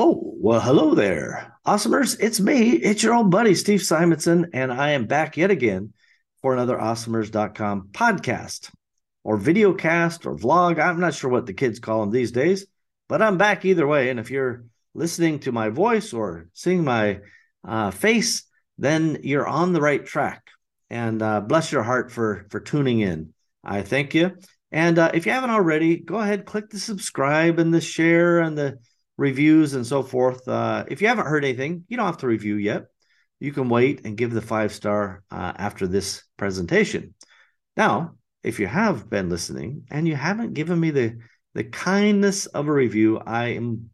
Oh, well, hello there. Awesomers. It's me. It's your old buddy, Steve Simonson, and I am back yet again for another awesomers.com podcast or video cast or vlog. I'm not sure what the kids call them these days, but I'm back either way. And if you're listening to my voice or seeing my uh, face, then you're on the right track. And uh, bless your heart for for tuning in. I thank you. And uh, if you haven't already, go ahead, click the subscribe and the share and the reviews and so forth. Uh, if you haven't heard anything, you don't have to review yet. You can wait and give the five star uh, after this presentation. Now, if you have been listening and you haven't given me the the kindness of a review, I am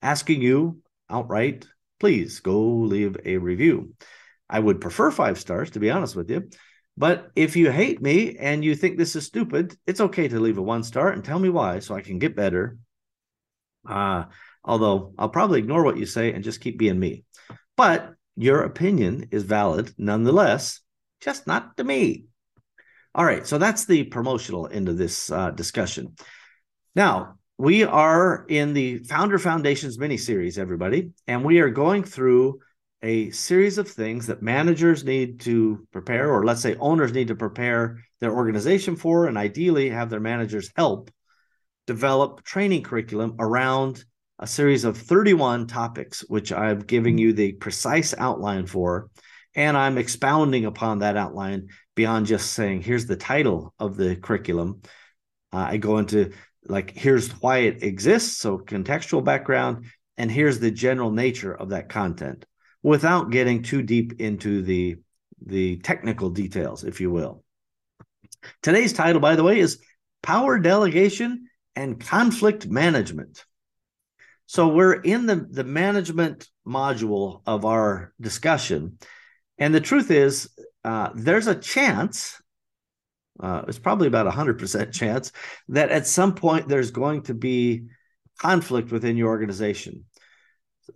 asking you outright, please go leave a review. I would prefer five stars, to be honest with you. But if you hate me and you think this is stupid, it's okay to leave a one star and tell me why so I can get better. Uh, although I'll probably ignore what you say and just keep being me. But your opinion is valid nonetheless, just not to me. All right, so that's the promotional end of this uh, discussion. Now, we are in the Founder Foundations mini series, everybody, and we are going through a series of things that managers need to prepare, or let's say owners need to prepare their organization for, and ideally have their managers help develop training curriculum around a series of 31 topics, which I'm giving you the precise outline for. And I'm expounding upon that outline beyond just saying, here's the title of the curriculum. Uh, I go into like, here's why it exists. So, contextual background, and here's the general nature of that content without getting too deep into the, the technical details, if you will. Today's title, by the way, is Power Delegation and Conflict Management. So we're in the, the management module of our discussion. And the truth is, uh, there's a chance, uh, it's probably about a 100% chance, that at some point there's going to be conflict within your organization.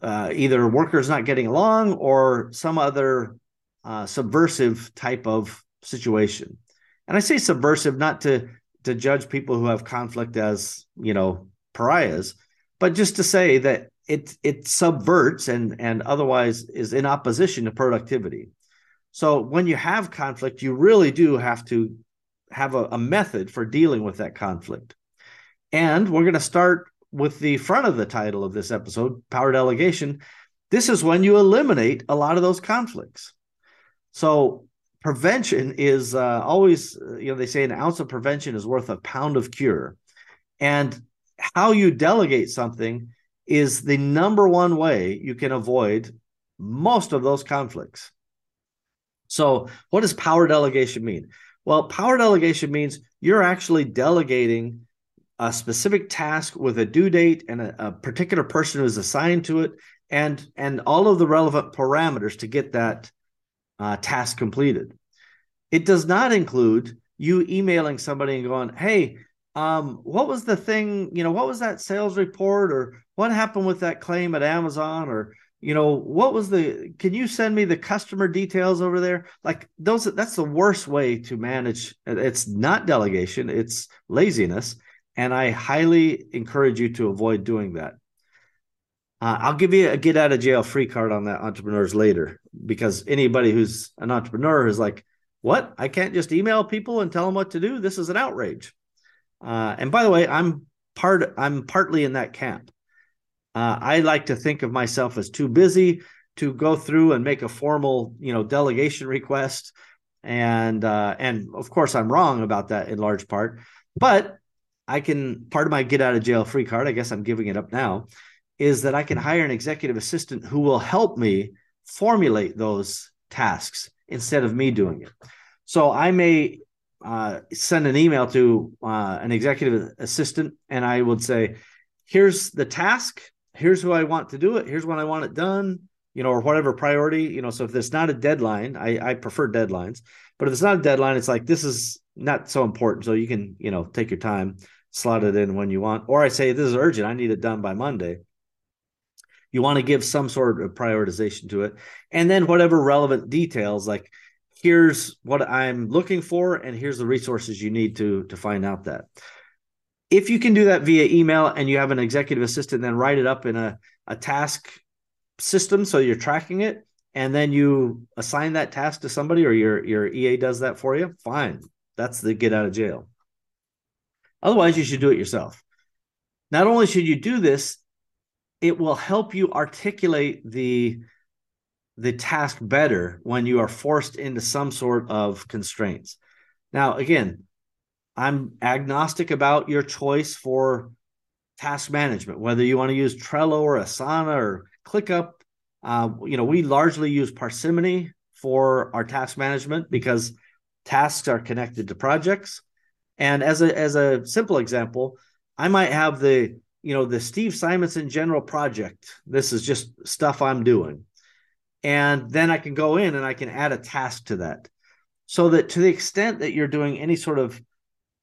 Uh, either workers not getting along or some other uh, subversive type of situation. And I say subversive not to to judge people who have conflict as you know pariahs, but just to say that it it subverts and and otherwise is in opposition to productivity. So when you have conflict, you really do have to have a, a method for dealing with that conflict. And we're going to start with the front of the title of this episode, power delegation. This is when you eliminate a lot of those conflicts. So prevention is uh, always, you know, they say an ounce of prevention is worth a pound of cure. And how you delegate something is the number one way you can avoid most of those conflicts. So, what does power delegation mean? Well, power delegation means you're actually delegating a specific task with a due date and a, a particular person who is assigned to it and and all of the relevant parameters to get that uh, task completed. It does not include you emailing somebody and going, "Hey, um, what was the thing, you know, what was that sales report or what happened with that claim at Amazon or you know, what was the can you send me the customer details over there? Like those that's the worst way to manage it's not delegation, it's laziness. And I highly encourage you to avoid doing that. Uh, I'll give you a get out of jail free card on that entrepreneurs later because anybody who's an entrepreneur is like, what? I can't just email people and tell them what to do. This is an outrage. Uh, and by the way, I'm part I'm partly in that camp. Uh, I like to think of myself as too busy to go through and make a formal, you know, delegation request. And uh, and of course, I'm wrong about that in large part. But I can part of my get out of jail free card. I guess I'm giving it up now. Is that I can hire an executive assistant who will help me formulate those tasks instead of me doing it. So I may uh, send an email to uh, an executive assistant and I would say, here's the task, here's who I want to do it, here's when I want it done, you know, or whatever priority, you know. So if there's not a deadline, I, I prefer deadlines, but if it's not a deadline, it's like this is not so important. So you can, you know, take your time, slot it in when you want. Or I say, this is urgent, I need it done by Monday. You want to give some sort of prioritization to it. And then whatever relevant details, like here's what I'm looking for, and here's the resources you need to to find out that. if you can do that via email and you have an executive assistant, then write it up in a, a task system so you're tracking it, and then you assign that task to somebody or your, your EA does that for you, fine. That's the get out of jail. Otherwise, you should do it yourself. Not only should you do this, it will help you articulate the the task better when you are forced into some sort of constraints. Now, again, I'm agnostic about your choice for task management, whether you want to use Trello or Asana or ClickUp. Uh, you know, we largely use Parsimony for our task management because tasks are connected to projects. And as a as a simple example, I might have the you know the Steve Simonson general project. This is just stuff I'm doing and then I can go in and I can add a task to that. So that to the extent that you're doing any sort of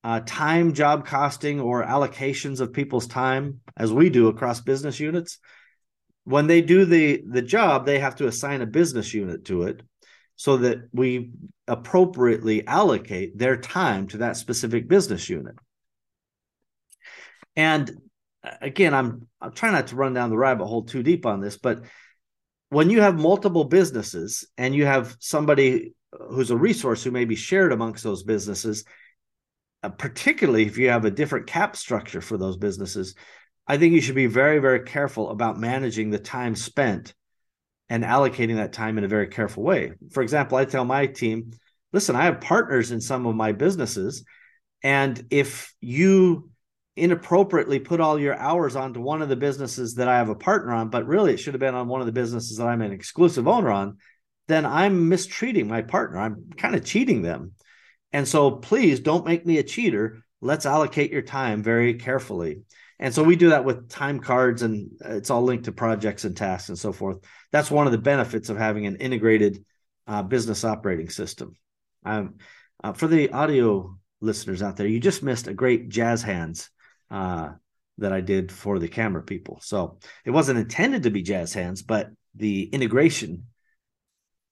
uh, time job costing or allocations of people's time, as we do across business units, when they do the the job, they have to assign a business unit to it, so that we appropriately allocate their time to that specific business unit. And uh, again, I'm I'm trying not to run down the rabbit hole too deep on this, but when you have multiple businesses and you have somebody who's a resource who may be shared amongst those businesses, uh, particularly if you have a different cap structure for those businesses, I think you should be very, very careful about managing the time spent and allocating that time in a very careful way. For example, I tell my team, listen, I have partners in some of my businesses. And if you inappropriately put all your hours onto one of the businesses that I have a partner on, but really it should have been on one of the businesses that I'm an exclusive owner on, then I'm mistreating my partner. I'm kind of cheating them. And so please don't make me a cheater. Let's allocate your time very carefully. And so we do that with time cards and it's all linked to projects and tasks and so forth. That's one of the benefits of having an integrated uh, business operating system. Um, uh, for the audio listeners out there, you just missed a great jazz hands uh, that I did for the camera people. So it wasn't intended to be jazz hands, but the integration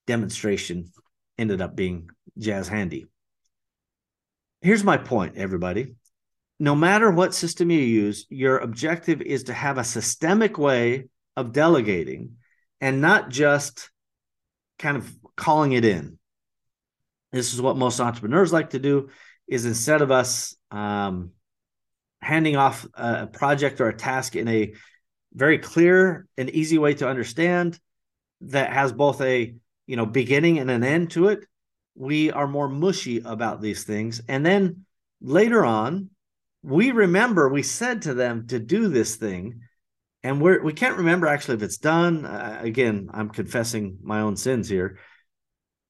demonstration ended up being jazz handy. Here's my point, everybody. No matter what system you use, your objective is to have a systemic way of delegating and not just kind of calling it in. This is what most entrepreneurs like to do is instead of us um, handing off a project or a task in a very clear and easy way to understand that has both a you know beginning and an end to it we are more mushy about these things. And then later on we remember we said to them to do this thing and we're we can't remember actually if it's done. Uh, again i'm confessing my own sins here.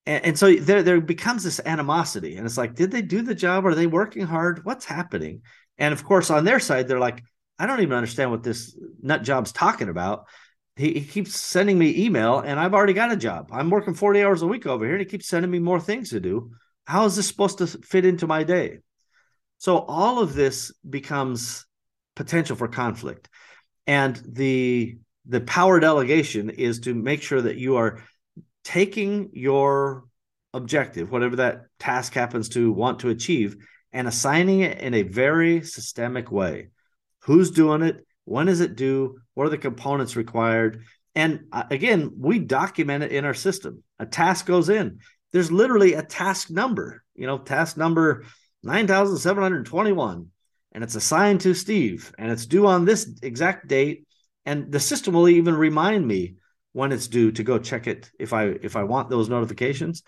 And, and so there there becomes this animosity and it's like did they do the job? Are they working hard? What's happening and of course, on their side, they're like, I don't even understand what this nut job's talking about. He, he, keeps sending me email, and I've already got a job. I'm working 40 hours a week over here, and he keeps sending me more things to do. How is this supposed to fit into my day? So all of this becomes potential for conflict. And the the power delegation is to make sure that you are taking your objective, whatever that task happens to want to achieve, and assigning it in a very systemic way. Who's doing it? When is it due? What are the components required? And uh, again, we document it in our system. A task goes in. There's literally a task number, you know, task number 9,721, and it's assigned to Steve, and it's due on this exact date. And the system will even remind me when it's due to go check it if I if I want those notifications.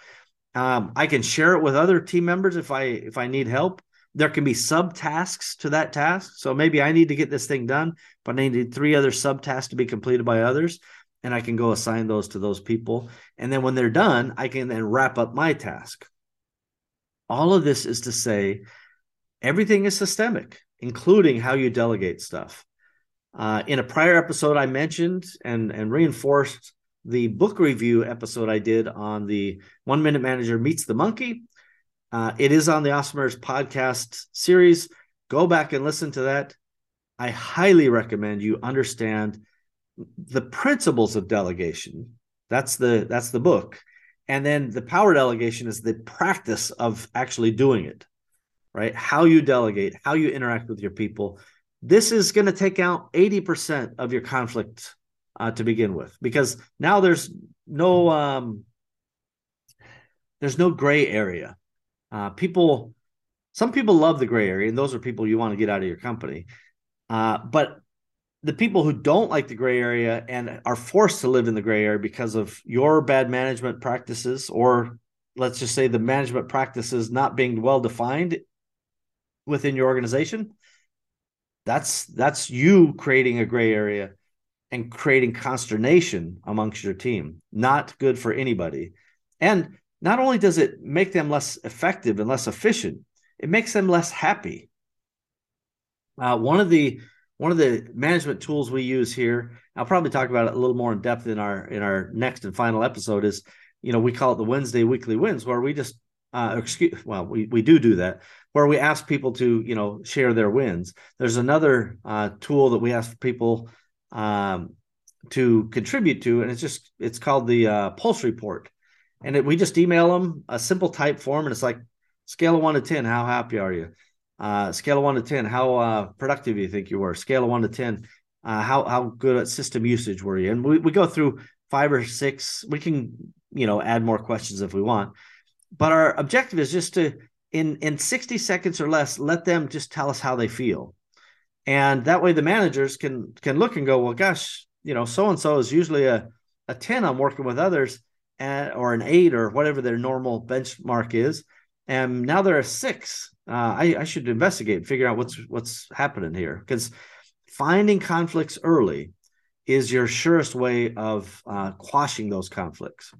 Um, I can share it with other team members if I if I need help. There can be subtasks to that task. So maybe I need to get this thing done, but I need three other subtasks to be completed by others, and I can go assign those to those people. And then when they're done, I can then wrap up my task. All of this is to say everything is systemic, including how you delegate stuff. Uh, in a prior episode, I mentioned and and reinforced the book review episode I did on the One Minute Manager Meets the Monkey. Uh, it is on the Awesomers podcast series. Go back and listen to that. I highly recommend you understand the principles of delegation. That's the that's the book. And then the power delegation is the practice of actually doing it. right? How you delegate, how you interact with your people. This is going to take out 80% of your conflict uh, to begin with, because now there's no um, there's no gray area. Uh, people, some people love the gray area, and those are people you want to get out of your company. Uh, but the people who don't like the gray area and are forced to live in the gray area because of your bad management practices, or let's just say the management practices not being well defined within your organization, that's that's you creating a gray area and creating consternation amongst your team. Not good for anybody. And not only does it make them less effective and less efficient, it makes them less happy. Uh, one of the one of the management tools we use here, I'll probably talk about it a little more in depth in our in our next and final episode. Is you know we call it the Wednesday weekly wins, where we just uh, excuse well we we do do that where we ask people to you know share their wins. There's another uh, tool that we ask people um, to contribute to, and it's just it's called the uh, Pulse Report, and it, we just email them a simple Typeform, and it's like scale of one to ten, how happy are you? Uh, scale of one to ten, how uh, productive do you think you were? Scale of one to ten, uh, how how good at system usage were you? And we we go through five or six. We can you know add more questions if we want, but our objective is just to in in 60 seconds or less let them just tell us how they feel and that way the managers can can look and go well gosh you know so and so is usually a a 10 i'm working with others and, or an 8 or whatever their normal benchmark is. And now they're a 6 uh, I, I should investigate and figure out what's what's happening here. Because finding conflicts early is your surest way of uh, quashing those conflicts.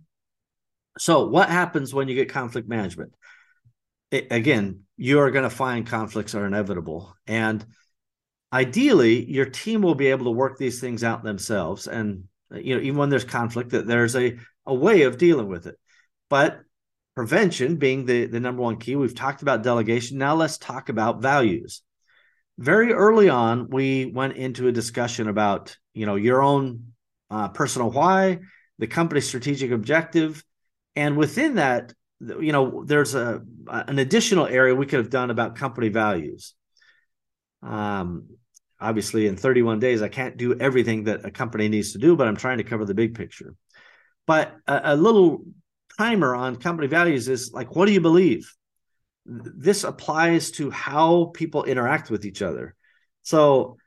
So what happens when you get conflict management? It, again, you're going to find conflicts are inevitable. And ideally, your team will be able to work these things out themselves. And, you know, even when there's conflict, that there's a, a way of dealing with it. But prevention being the, the number one key, we've talked about delegation. Now let's talk about values. Very early on, we went into a discussion about, you know, your own uh, personal why, the company's strategic objective, and within that, you know there's a an additional area we could have done about company values um obviously in 31 days i can't do everything that a company needs to do but i'm trying to cover the big picture. But a, a little primer on company values is like what do you believe? This applies to how people interact with each other. So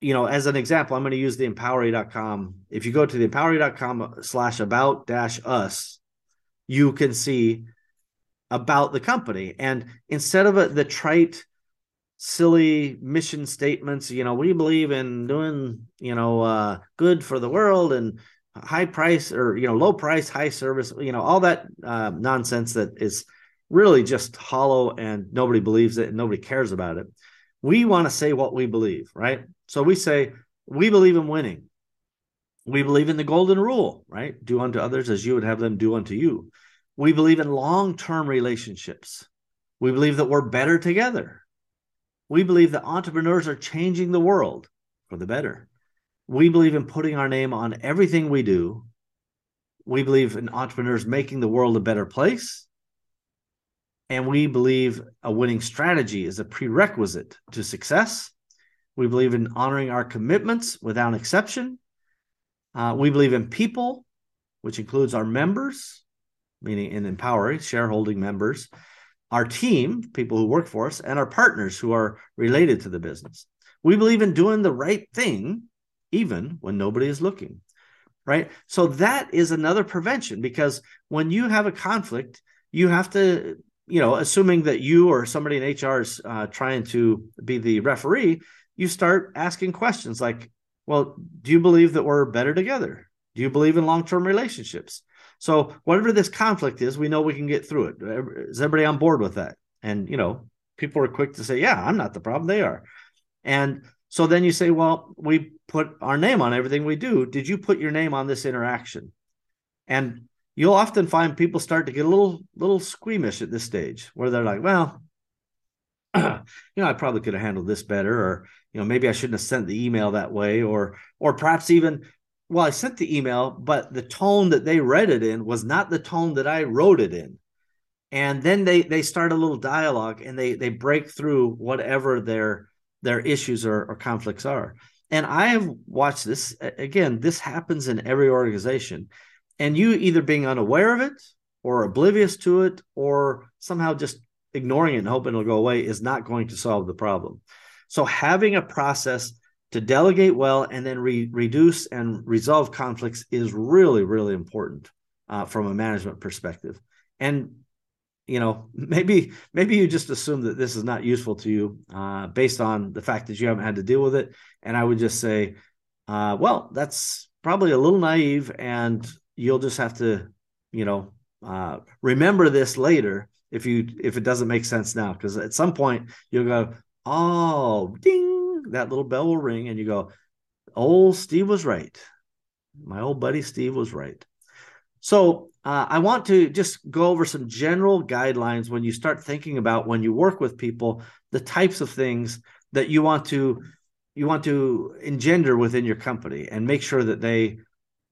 you know as an example i'm going to use the empowery.com if you go to the empowery.com slash about dash us you can see about the company. And instead of a, the trite, silly mission statements, you know, we believe in doing, you know, uh, good for the world and high price or, you know, low price, high service, you know, all that uh, nonsense that is really just hollow and nobody believes it and nobody cares about it. We want to say what we believe, right? So we say, we believe in winning. We believe in the golden rule, right? Do unto others as you would have them do unto you. We believe in long term relationships. We believe that we're better together. We believe that entrepreneurs are changing the world for the better. We believe in putting our name on everything we do. We believe in entrepreneurs making the world a better place. And we believe a winning strategy is a prerequisite to success. We believe in honoring our commitments without exception. Uh, we believe in people, which includes our members, meaning in empowering shareholding members, our team, people who work for us, and our partners who are related to the business. We believe in doing the right thing, even when nobody is looking. Right. So that is another prevention because when you have a conflict, you have to, you know, assuming that you or somebody in HR is uh, trying to be the referee, you start asking questions like, well, do you believe that we're better together? Do you believe in long term relationships? So whatever this conflict is, we know we can get through it. Is everybody on board with that? And you know, people are quick to say, "Yeah, I'm not the problem; they are." And so then you say, "Well, we put our name on everything we do. Did you put your name on this interaction?" And you'll often find people start to get a little little squeamish at this stage, where they're like, "Well." you know, I probably could have handled this better, or you know, maybe I shouldn't have sent the email that way, or or perhaps even well, I sent the email, but the tone that they read it in was not the tone that I wrote it in. and then they they start a little dialogue and they they break through whatever their their issues or, or conflicts are. And i have watched this again this happens in every organization. And you either being unaware of it or oblivious to it or somehow just ignoring it and hoping it'll go away is not going to solve the problem. So having a process to delegate well and then re- reduce and resolve conflicts is really really important uh, from a management perspective. And you know maybe maybe you just assume that this is not useful to you uh, based on the fact that you haven't had to deal with it. And i would just say uh, well that's probably a little naive and you'll just have to you know uh, remember this later if you if it doesn't make sense now. Because at some point you'll go oh ding that little bell will ring and you go old steve was right my old buddy steve was right so uh, I want to just go over some general guidelines when you start thinking about when you work with people, the types of things that you want to you want to engender within your company and make sure that they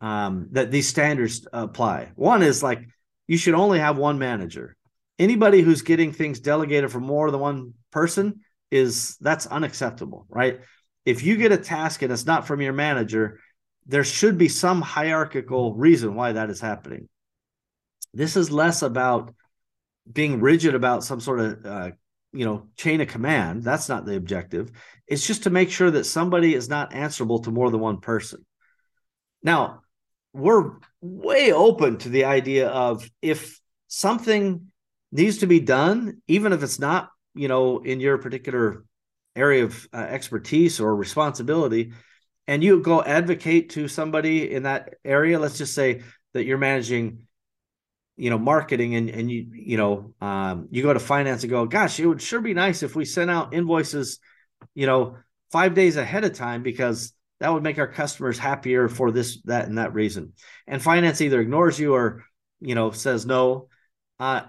um, that these standards apply. One is like you should only have one manager. Anybody who's getting things delegated from more than one person is that's unacceptable, right? If you get a task and it's not from your manager, there should be some hierarchical reason why that is happening. This is less about being rigid about some sort of uh, you know chain of command. That's not the objective. It's just to make sure that somebody is not answerable to more than one person. Now, we're way open to the idea of if something needs to be done, even if it's not you know in your particular area of uh, expertise or responsibility and you go advocate to somebody in that area let's just say that you're managing you know marketing and and you you know um, you go to finance and go gosh it would sure be nice if we sent out invoices you know five days ahead of time because that would make our customers happier for this that and that reason. And finance either ignores you or you know says no. Uh,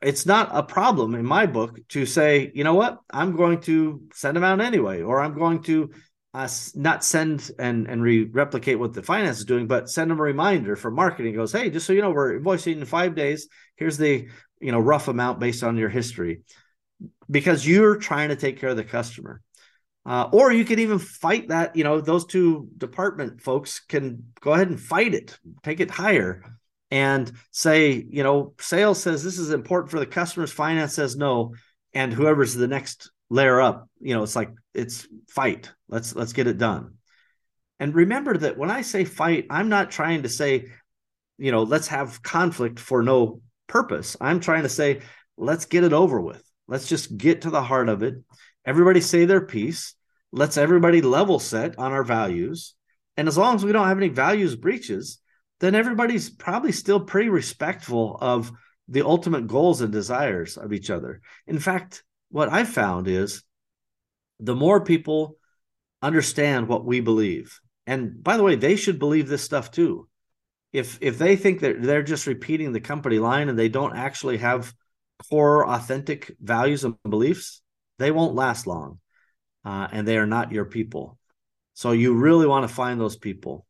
it's not a problem in my book to say you know what i'm going to send them out anyway or i'm going to uh, not send and and re- replicate what the finance is doing, but send them a reminder for marketing. It goes, hey, just so you know, we're invoicing in five days. Here's the you know rough amount based on your history, because you're trying to take care of the customer. Uh, or you can even fight that. You know, those two department folks can go ahead and fight it, take it higher, and say, you know, sales says this is important for the customers, finance says no, and whoever's the next layer up, you know, it's like it's fight. Let's let's get it done. And remember that when I say fight, I'm not trying to say, you know, let's have conflict for no purpose. I'm trying to say, let's get it over with. Let's just get to the heart of it. Everybody say their piece. Let's everybody level set on our values. And as long as we don't have any values breaches, then everybody's probably still pretty respectful of the ultimate goals and desires of each other. In fact, what I've found is the more people understand what we believe, and by the way, they should believe this stuff too. If if they think that they're just repeating the company line and they don't actually have core authentic values and beliefs, they won't last long, uh, and they are not your people. So you really want to find those people.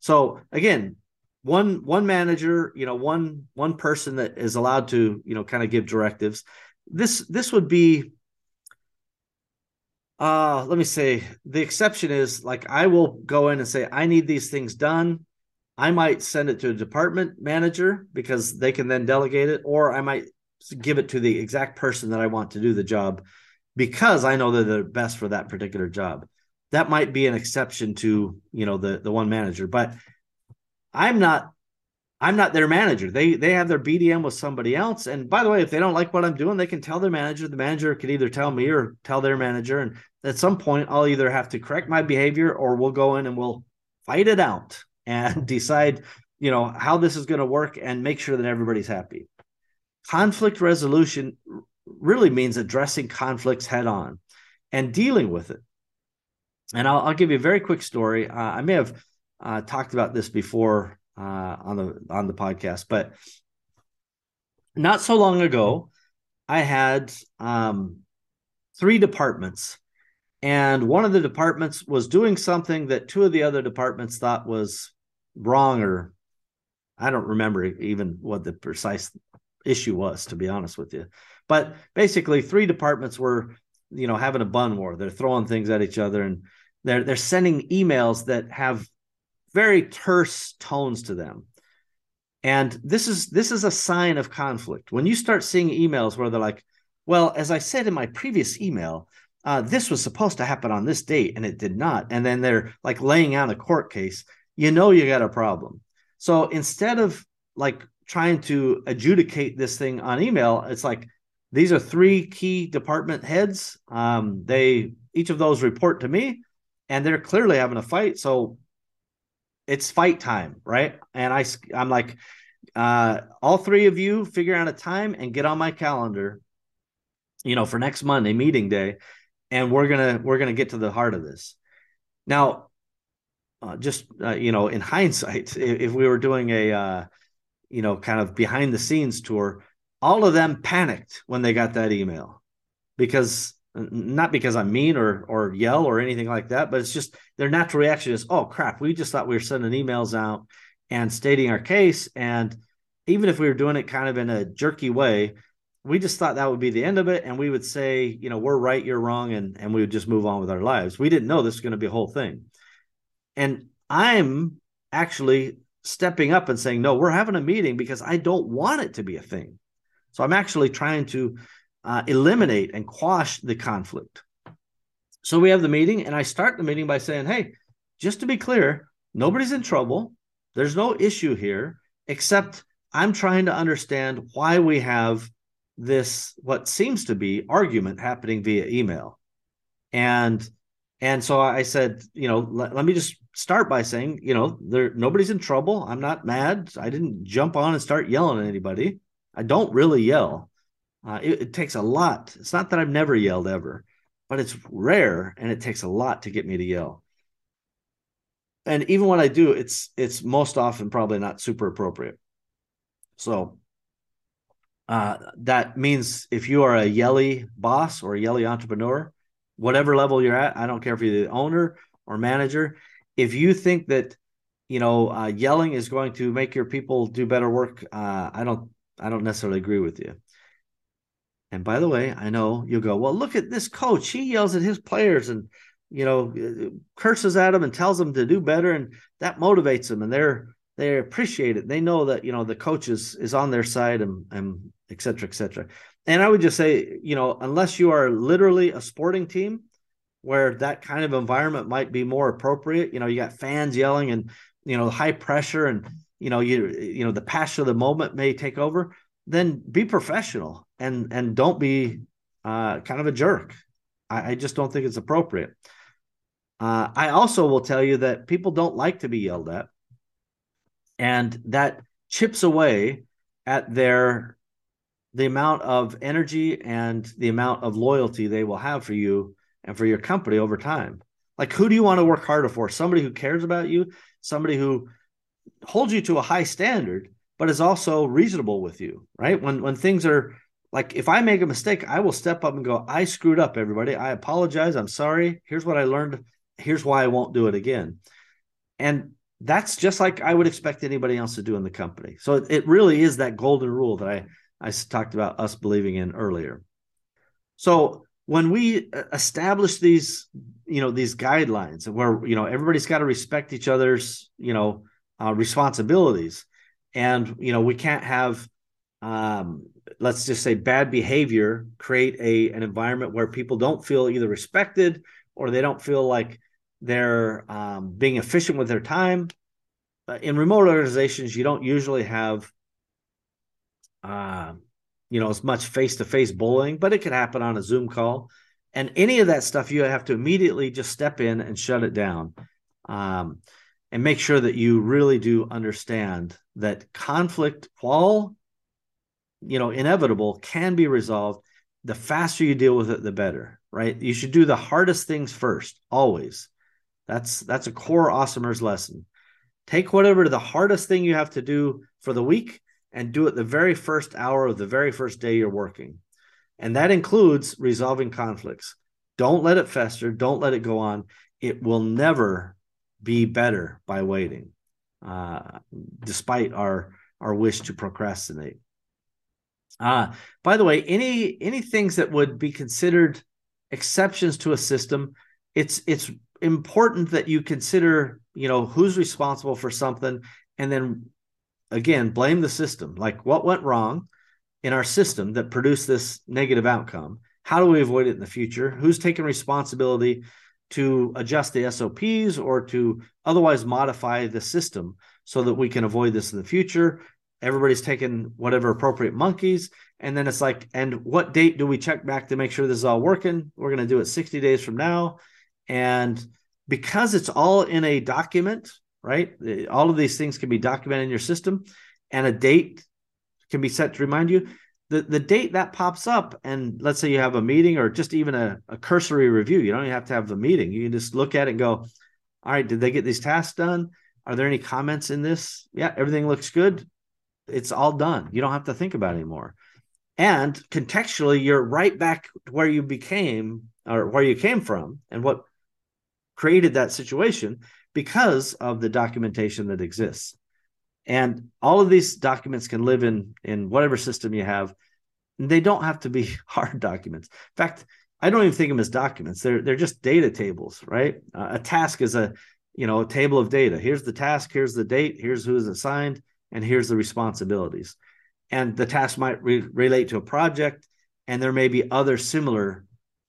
So again, one one manager, you know, one one person that is allowed to, you know, kind of give directives. This this would be uh let me say the exception is like i will go in and say i need these things done. I might send it to a department manager because they can then delegate it or i might give it to the exact person that i want to do the job because i know they're the best for that particular job. That might be an exception to you know the the one manager but i'm not I'm not their manager. They they have their BDM with somebody else. And by the way, if they don't like what I'm doing, they can tell their manager. The manager could either tell me or tell their manager. And at some point, I'll either have to correct my behavior or we'll go in and we'll fight it out and decide, you know, how this is going to work and make sure that everybody's happy. Conflict resolution really means addressing conflicts head on and dealing with it. And I'll, I'll give you a very quick story. Uh, I may have uh, talked about this before uh, on the on the podcast. But not so long ago, I had um, three departments, and one of the departments was doing something that two of the other departments thought was wrong, or I don't remember even what the precise issue was, to be honest with you. But basically, three departments were, you know, having a bun war. They're throwing things at each other and they're they're sending emails that have very terse tones to them. And this is this is a sign of conflict. When you start seeing emails where they're like, well, as I said in my previous email, uh, this was supposed to happen on this date and it did not. And then they're like laying out a court case, you know, you got a problem. So instead of like trying to adjudicate this thing on email, it's like these are three key department heads. Um, they each of those report to me, and they're clearly having a fight. So it's fight time, right? And I I'm like, uh, all three of you figure out a time and get on my calendar, you know, for next Monday meeting day, and we're gonna we're gonna get to the heart of this. Now, uh, just uh, you know, in hindsight, if, if we were doing a uh, you know kind of behind the scenes tour, all of them panicked when they got that email because not because I'm mean or or yell or anything like that, but it's just their natural reaction is, oh crap, we just thought we were sending emails out and stating our case. And even if we were doing it kind of in a jerky way, we just thought that would be the end of it. And we would say, you know, we're right, you're wrong, and and we would just move on with our lives. We didn't know this was going to be a whole thing. And I'm actually stepping up and saying, no, we're having a meeting because I don't want it to be a thing. So I'm actually trying to uh, eliminate and quash the conflict. So we have the meeting, and I start the meeting by saying, Hey, just to be clear, nobody's in trouble. There's no issue here, except I'm trying to understand why we have this, what seems to be argument happening via email. And and so I said, you know, let, let me just start by saying, you know, there nobody's in trouble. I'm not mad. I didn't jump on and start yelling at anybody. I don't really yell. Uh, it, it, takes a lot. It's not that I've never yelled ever, but it's rare and it takes a lot to get me to yell. And even when I do, it's it's most often probably not super appropriate. So uh, that means if you are a yelly boss or a yelly entrepreneur, whatever level you're at, I don't care if you're the owner or manager, if you think that you know uh, yelling is going to make your people do better work, uh, I don't I don't necessarily agree with you. And by the way, I know you'll go, well, look at this coach. He yells at his players and, you know, uh, curses at them and tells them to do better. And that motivates them and they're, they appreciate it. They know that, you know, the coach is, is on their side and, and et cetera, et cetera. And I would just say, you know, unless you are literally a sporting team where that kind of environment might be more appropriate, you know, you got fans yelling and, you know, high pressure and, you know, you, you know, the passion of the moment may take over then be professional and and don't be uh, kind of a jerk. I, I, just don't think it's appropriate. Uh, I also will tell you that people don't like to be yelled at, and that chips away at their the amount of energy and the amount of loyalty they will have for you and for your company over time. Like, who do you want to work harder for? Somebody who cares about you, somebody who holds you to a high standard, but is also reasonable with you, right? When when things are like if I make a mistake, I will step up and go, I screwed up, everybody. I apologize. I'm sorry. Here's what I learned. Here's why I won't do it again. And that's just like I would expect anybody else to do in the company. So it, really is that golden rule that I I talked about us believing in earlier. So when we uh, establish these, you know, these guidelines where you know everybody's got to respect each other's, you know, uh, responsibilities, and you know we can't have um, let's just say bad behavior create a an environment where people don't feel either respected or they don't feel like they're um, being efficient with their time. In remote organizations you don't usually have uh, you know as much face-to-face bullying but it could happen on a zoom call. And any of that stuff you have to immediately just step in and shut it down um, and make sure that you really do understand that conflict, while you know inevitable, can be resolved. The faster you deal with it, the better. Right? You should do the hardest things first, always. That's that's a core Awesomers lesson. Take whatever the hardest thing you have to do for the week and do it the very first hour of the very first day you're working. And that includes resolving conflicts. Don't let it fester. Don't let it go on. It will never be better by waiting, uh, despite our our wish to procrastinate. Uh, by the way, any any things that would be considered exceptions to a system, it's it's important that you consider, you know, who's responsible for something, and then again blame the system. Like what went wrong in our system that produced this negative outcome? How do we avoid it in the future? Who's taking responsibility to adjust the SOPs or to otherwise modify the system so that we can avoid this in the future? Everybody's taking whatever appropriate monkeys. And then it's like, and what date do we check back to make sure this is all working? We're going to do it 60 days from now. And because it's all in a document, right? All of these things can be documented in your system, and a date can be set to remind you. The, the date that pops up, and let's say you have a meeting or just even a, a cursory review, you don't even have to have the meeting. You can just look at it and go, All right, did they get these tasks done? Are there any comments in this? Yeah, everything looks good. It's all done. You don't have to think about anymore. And contextually, you're right back where you became or where you came from and what created that situation because of the documentation that exists. And all of these documents can live in in whatever system you have. They don't have to be hard documents. In fact, I don't even think of them as documents. They're they're just data tables, right? Uh, a task is a you know a table of data. Here's the task. Here's the date. Here's who is assigned, and here's the responsibilities. And the task might re- relate to a project, and there may be other similar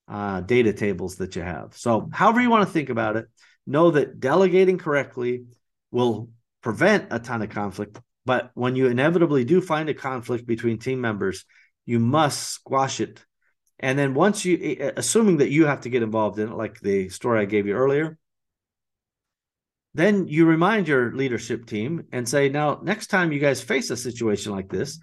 uh, data tables that you have. So, however you want to think about it, know that delegating correctly will prevent a ton of conflict. But when you inevitably do find a conflict between team members, you must squash it. And then once you, assuming that you have to get involved in it, like the story I gave you earlier, then you remind your leadership team and say, now, next time you guys face a situation like this,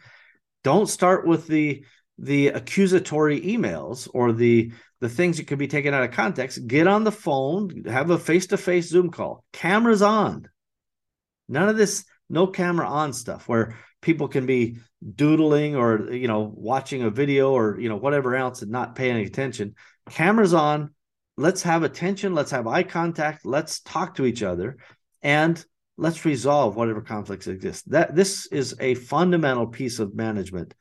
don't start with the the accusatory emails or the the things that could be taken out of context. Get on the phone have a face-to-face zoom call. Cameras on. None of this no camera on stuff where people can be doodling or you know watching a video or you know whatever else and not paying any attention. Cameras on let's have attention let's have eye contact let's talk to each other and let's resolve whatever conflicts exist that this is a fundamental piece of management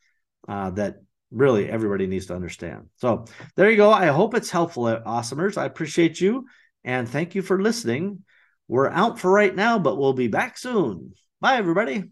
uh, that really everybody needs to understand. So there you go. I hope it's helpful, awesomers. I appreciate you and thank you for listening. We're out for right now, but we'll be back soon. Bye, everybody.